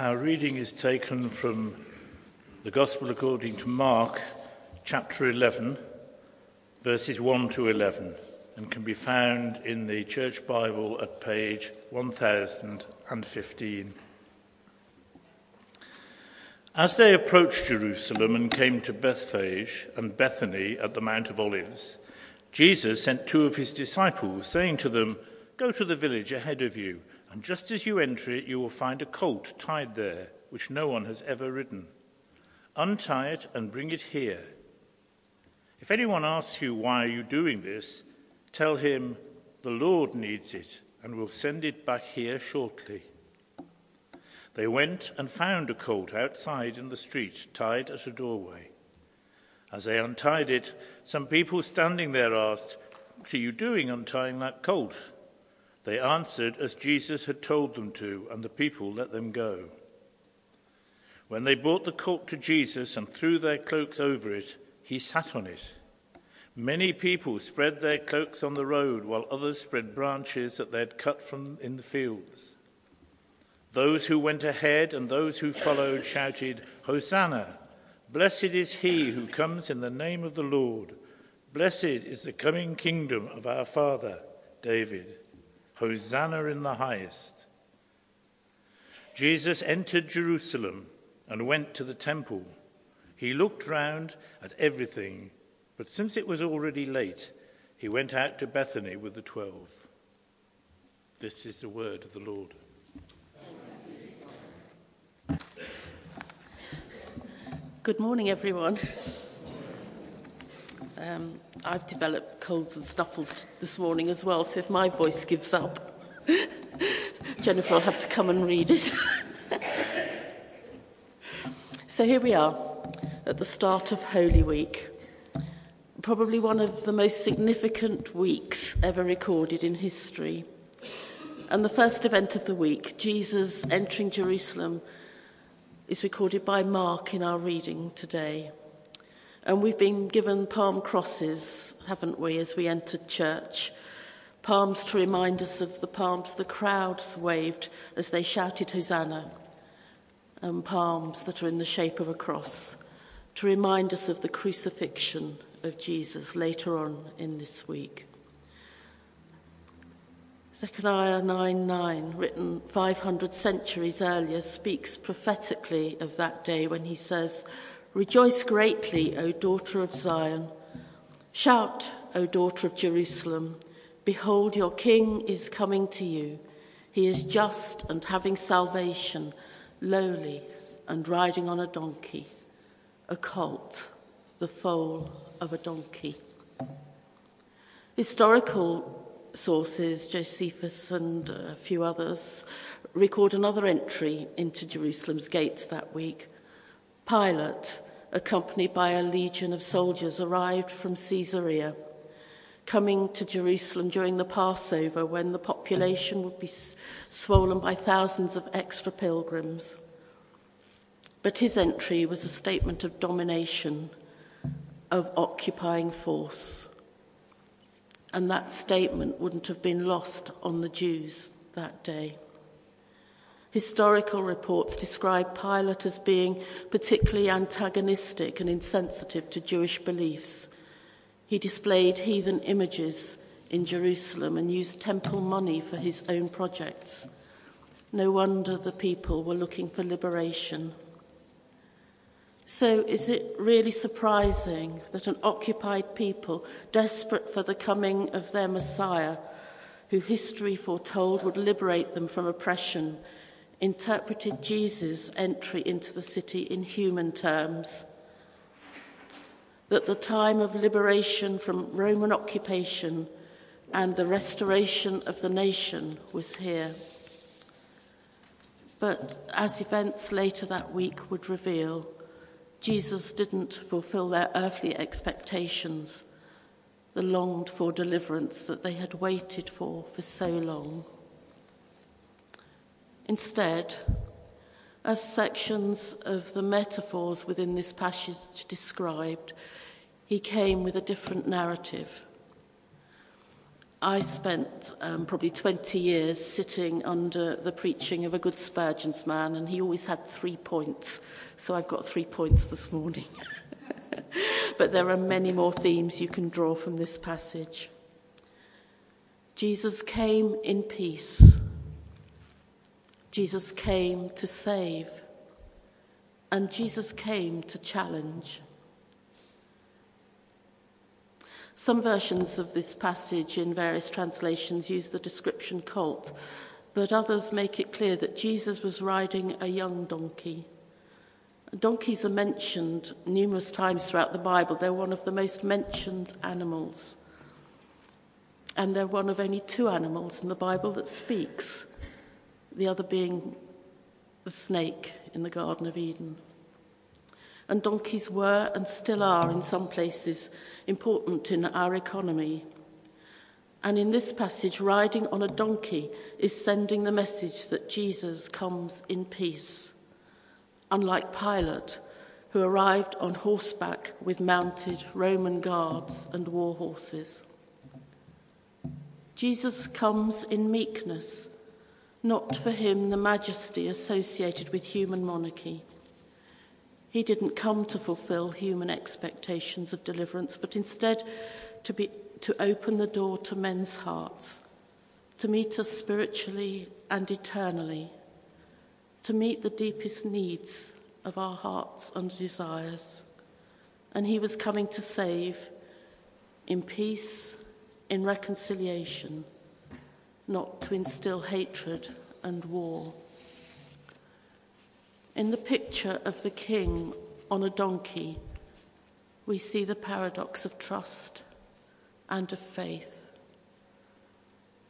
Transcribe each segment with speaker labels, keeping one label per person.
Speaker 1: Our reading is taken from the Gospel according to Mark, chapter 11, verses 1 to 11, and can be found in the Church Bible at page 1015. As they approached Jerusalem and came to Bethphage and Bethany at the Mount of Olives, Jesus sent two of his disciples, saying to them, Go to the village ahead of you, and just as you enter it, you will find a colt tied there, which no one has ever ridden. Untie it and bring it here. If anyone asks you, Why are you doing this? tell him, The Lord needs it, and will send it back here shortly. They went and found a colt outside in the street, tied at a doorway. As they untied it, some people standing there asked, What are you doing untying that colt? They answered as Jesus had told them to, and the people let them go. When they brought the colt to Jesus and threw their cloaks over it, he sat on it. Many people spread their cloaks on the road, while others spread branches that they had cut from in the fields. Those who went ahead and those who followed shouted, Hosanna! Blessed is he who comes in the name of the Lord. Blessed is the coming kingdom of our father, David. Hosanna in the highest. Jesus entered Jerusalem and went to the temple. He looked round at everything, but since it was already late, he went out to Bethany with the twelve. This is the word of the Lord.
Speaker 2: Good morning, everyone. Um, I've developed colds and snuffles this morning as well, so if my voice gives up, Jennifer will have to come and read it. so here we are at the start of Holy Week, probably one of the most significant weeks ever recorded in history. And the first event of the week, Jesus entering Jerusalem is recorded by Mark in our reading today. And we've been given palm crosses, haven't we, as we entered church? Palms to remind us of the palms the crowds waved as they shouted Hosanna, and palms that are in the shape of a cross to remind us of the crucifixion of Jesus later on in this week. Zechariah 9 9, written 500 centuries earlier, speaks prophetically of that day when he says, Rejoice greatly, O daughter of Zion. Shout, O daughter of Jerusalem. Behold, your king is coming to you. He is just and having salvation, lowly and riding on a donkey, a colt, the foal of a donkey. Historical sources, Josephus and a few others, record another entry into Jerusalem's gates that week. Pilate, accompanied by a legion of soldiers, arrived from Caesarea, coming to Jerusalem during the Passover when the population would be swollen by thousands of extra pilgrims. But his entry was a statement of domination, of occupying force. And that statement wouldn't have been lost on the Jews that day. Historical reports describe Pilate as being particularly antagonistic and insensitive to Jewish beliefs. He displayed heathen images in Jerusalem and used temple money for his own projects. No wonder the people were looking for liberation. So, is it really surprising that an occupied people, desperate for the coming of their Messiah, who history foretold would liberate them from oppression, interpreted Jesus' entry into the city in human terms? That the time of liberation from Roman occupation and the restoration of the nation was here. But as events later that week would reveal, Jesus didn't fulfill their earthly expectations, the longed for deliverance that they had waited for for so long. Instead, as sections of the metaphors within this passage described, he came with a different narrative. I spent um, probably 20 years sitting under the preaching of a good Spurgeon's man, and he always had three points. So I've got three points this morning. but there are many more themes you can draw from this passage. Jesus came in peace. Jesus came to save. And Jesus came to challenge. Some versions of this passage in various translations use the description colt, but others make it clear that Jesus was riding a young donkey. Donkeys are mentioned numerous times throughout the Bible. They're one of the most mentioned animals. And they're one of only two animals in the Bible that speaks, the other being the snake in the Garden of Eden. And donkeys were and still are in some places important in our economy. And in this passage, riding on a donkey is sending the message that Jesus comes in peace, unlike Pilate, who arrived on horseback with mounted Roman guards and war horses. Jesus comes in meekness, not for him the majesty associated with human monarchy. He didn't come to fulfill human expectations of deliverance, but instead to, be, to open the door to men's hearts, to meet us spiritually and eternally, to meet the deepest needs of our hearts and desires. And he was coming to save in peace, in reconciliation, not to instill hatred and war. In the picture of the king on a donkey, we see the paradox of trust and of faith.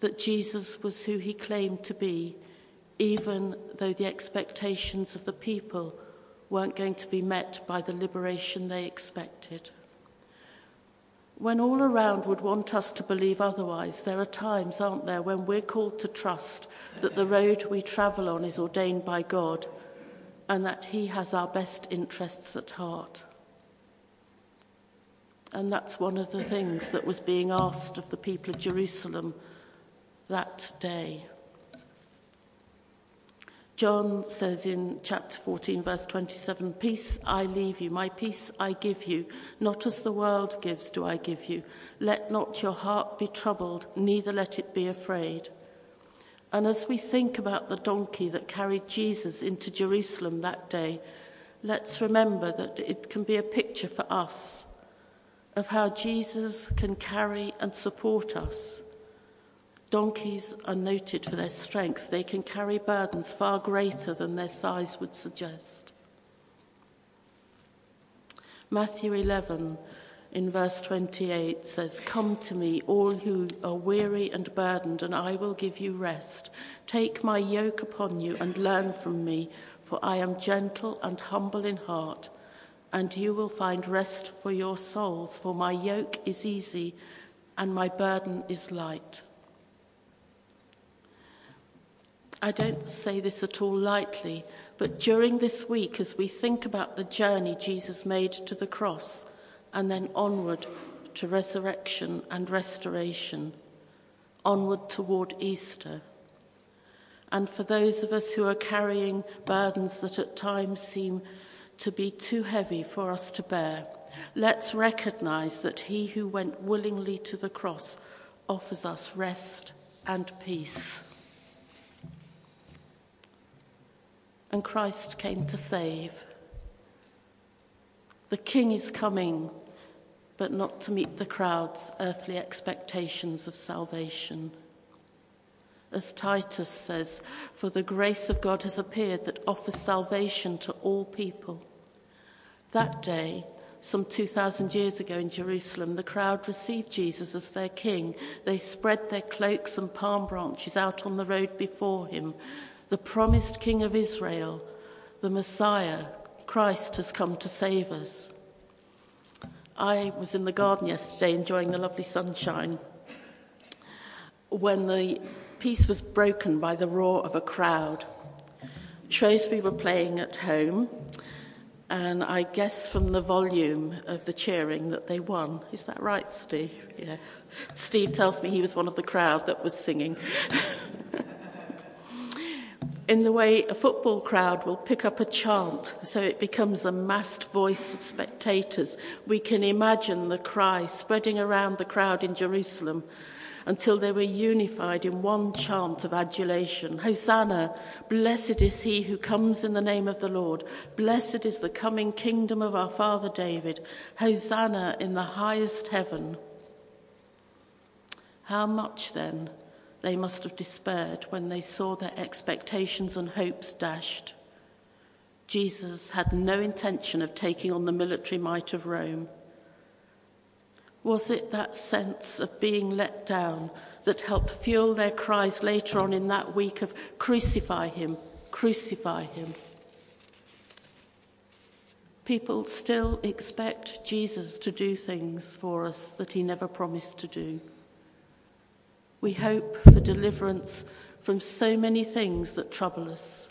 Speaker 2: That Jesus was who he claimed to be, even though the expectations of the people weren't going to be met by the liberation they expected. When all around would want us to believe otherwise, there are times, aren't there, when we're called to trust that the road we travel on is ordained by God and that He has our best interests at heart. And that's one of the things that was being asked of the people of Jerusalem that day. John says in chapter 14, verse 27 Peace I leave you, my peace I give you, not as the world gives do I give you. Let not your heart be troubled, neither let it be afraid. And as we think about the donkey that carried Jesus into Jerusalem that day, let's remember that it can be a picture for us of how Jesus can carry and support us. Donkeys are noted for their strength. They can carry burdens far greater than their size would suggest. Matthew 11 in verse 28 says, Come to me, all who are weary and burdened, and I will give you rest. Take my yoke upon you and learn from me, for I am gentle and humble in heart, and you will find rest for your souls, for my yoke is easy and my burden is light. I don't say this at all lightly, but during this week, as we think about the journey Jesus made to the cross, and then onward to resurrection and restoration, onward toward Easter. And for those of us who are carrying burdens that at times seem to be too heavy for us to bear, let's recognize that he who went willingly to the cross offers us rest and peace. And Christ came to save. The King is coming but not to meet the crowd's earthly expectations of salvation. As Titus says, for the grace of God has appeared that offers salvation to all people. That day, some 2,000 years ago in Jerusalem, the crowd received Jesus as their king. They spread their cloaks and palm branches out on the road before him. The promised king of Israel, the Messiah, Christ, has come to save us. I was in the garden yesterday enjoying the lovely sunshine when the peace was broken by the roar of a crowd. Shrewsbury were playing at home, And I guess from the volume of the cheering that they won. Is that right, Steve? Yeah. Steve tells me he was one of the crowd that was singing. in the way a football crowd will pick up a chant so it becomes a massed voice of spectators, we can imagine the cry spreading around the crowd in Jerusalem until they were unified in one chant of adulation Hosanna! Blessed is he who comes in the name of the Lord. Blessed is the coming kingdom of our father David. Hosanna in the highest heaven. How much then they must have despaired when they saw their expectations and hopes dashed. Jesus had no intention of taking on the military might of Rome. Was it that sense of being let down that helped fuel their cries later on in that week of crucify him, crucify him? People still expect Jesus to do things for us that he never promised to do. We hope for deliverance from so many things that trouble us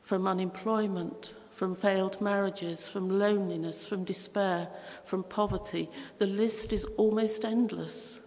Speaker 2: from unemployment, from failed marriages, from loneliness, from despair, from poverty. The list is almost endless.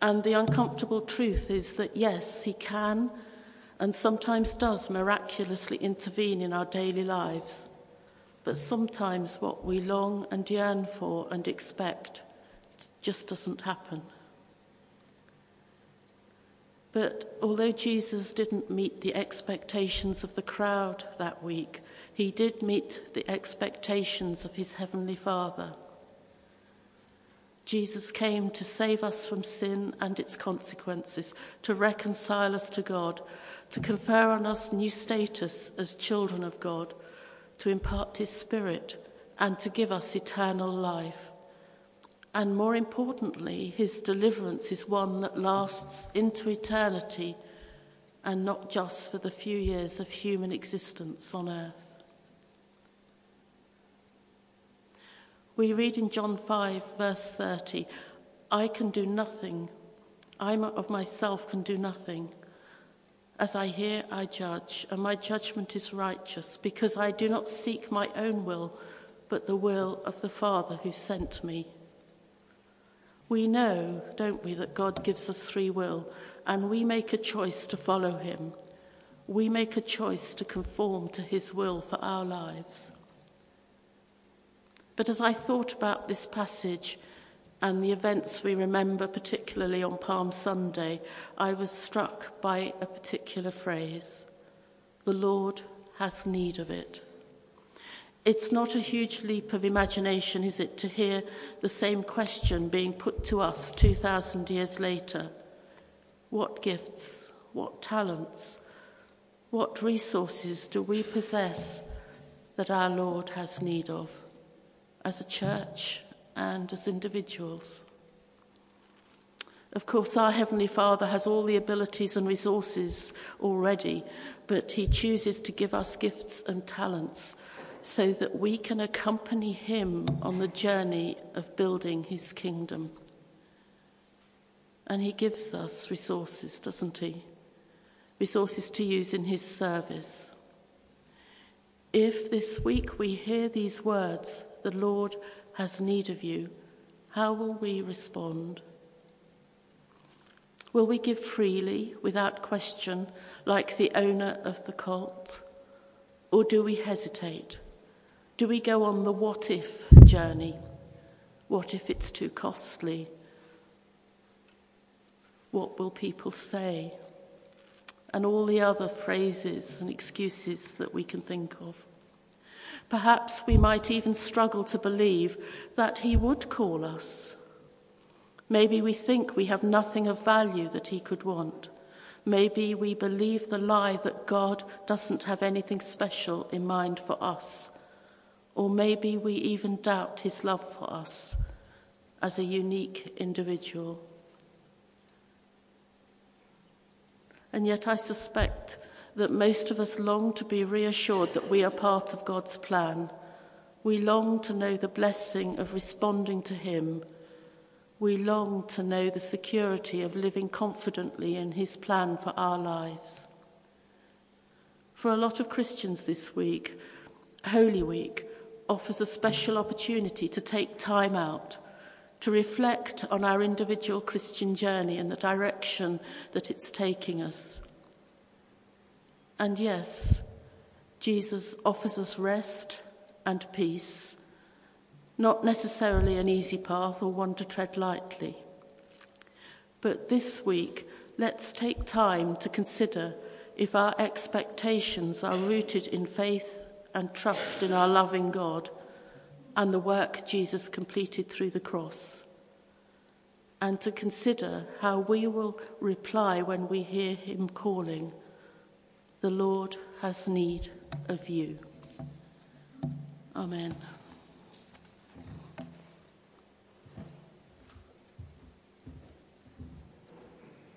Speaker 2: And the uncomfortable truth is that, yes, He can and sometimes does miraculously intervene in our daily lives. But sometimes what we long and yearn for and expect just doesn't happen. But although Jesus didn't meet the expectations of the crowd that week, he did meet the expectations of his heavenly Father. Jesus came to save us from sin and its consequences, to reconcile us to God, to confer on us new status as children of God, to impart his Spirit, and to give us eternal life. And more importantly, his deliverance is one that lasts into eternity and not just for the few years of human existence on earth. We read in John 5, verse 30, I can do nothing. I of myself can do nothing. As I hear, I judge, and my judgment is righteous, because I do not seek my own will, but the will of the Father who sent me. We know, don't we, that God gives us free will, and we make a choice to follow Him. We make a choice to conform to His will for our lives. But as I thought about this passage and the events we remember, particularly on Palm Sunday, I was struck by a particular phrase The Lord has need of it. It's not a huge leap of imagination, is it, to hear the same question being put to us 2,000 years later? What gifts, what talents, what resources do we possess that our Lord has need of as a church and as individuals? Of course, our Heavenly Father has all the abilities and resources already, but He chooses to give us gifts and talents so that we can accompany him on the journey of building his kingdom. And he gives us resources, doesn't he? Resources to use in his service. If this week we hear these words, the Lord has need of you, how will we respond? Will we give freely, without question, like the owner of the colt? Or do we hesitate? Do we go on the what if journey? What if it's too costly? What will people say? And all the other phrases and excuses that we can think of. Perhaps we might even struggle to believe that He would call us. Maybe we think we have nothing of value that He could want. Maybe we believe the lie that God doesn't have anything special in mind for us or maybe we even doubt his love for us as a unique individual. And yet, I suspect that most of us long to be reassured that we are part of God's plan. We long to know the blessing of responding to Him. We long to know the security of living confidently in His plan for our lives. For a lot of Christians this week, Holy Week offers a special opportunity to take time out to reflect on our individual Christian journey and the direction that it's taking us. And yes, Jesus offers us rest and peace, not necessarily an easy path or one to tread lightly. But this week, let's take time to consider if our expectations are rooted in faith and trust in our loving God and the work Jesus completed through the cross, and to consider how we will reply when we hear him calling, The Lord has need of you. Amen.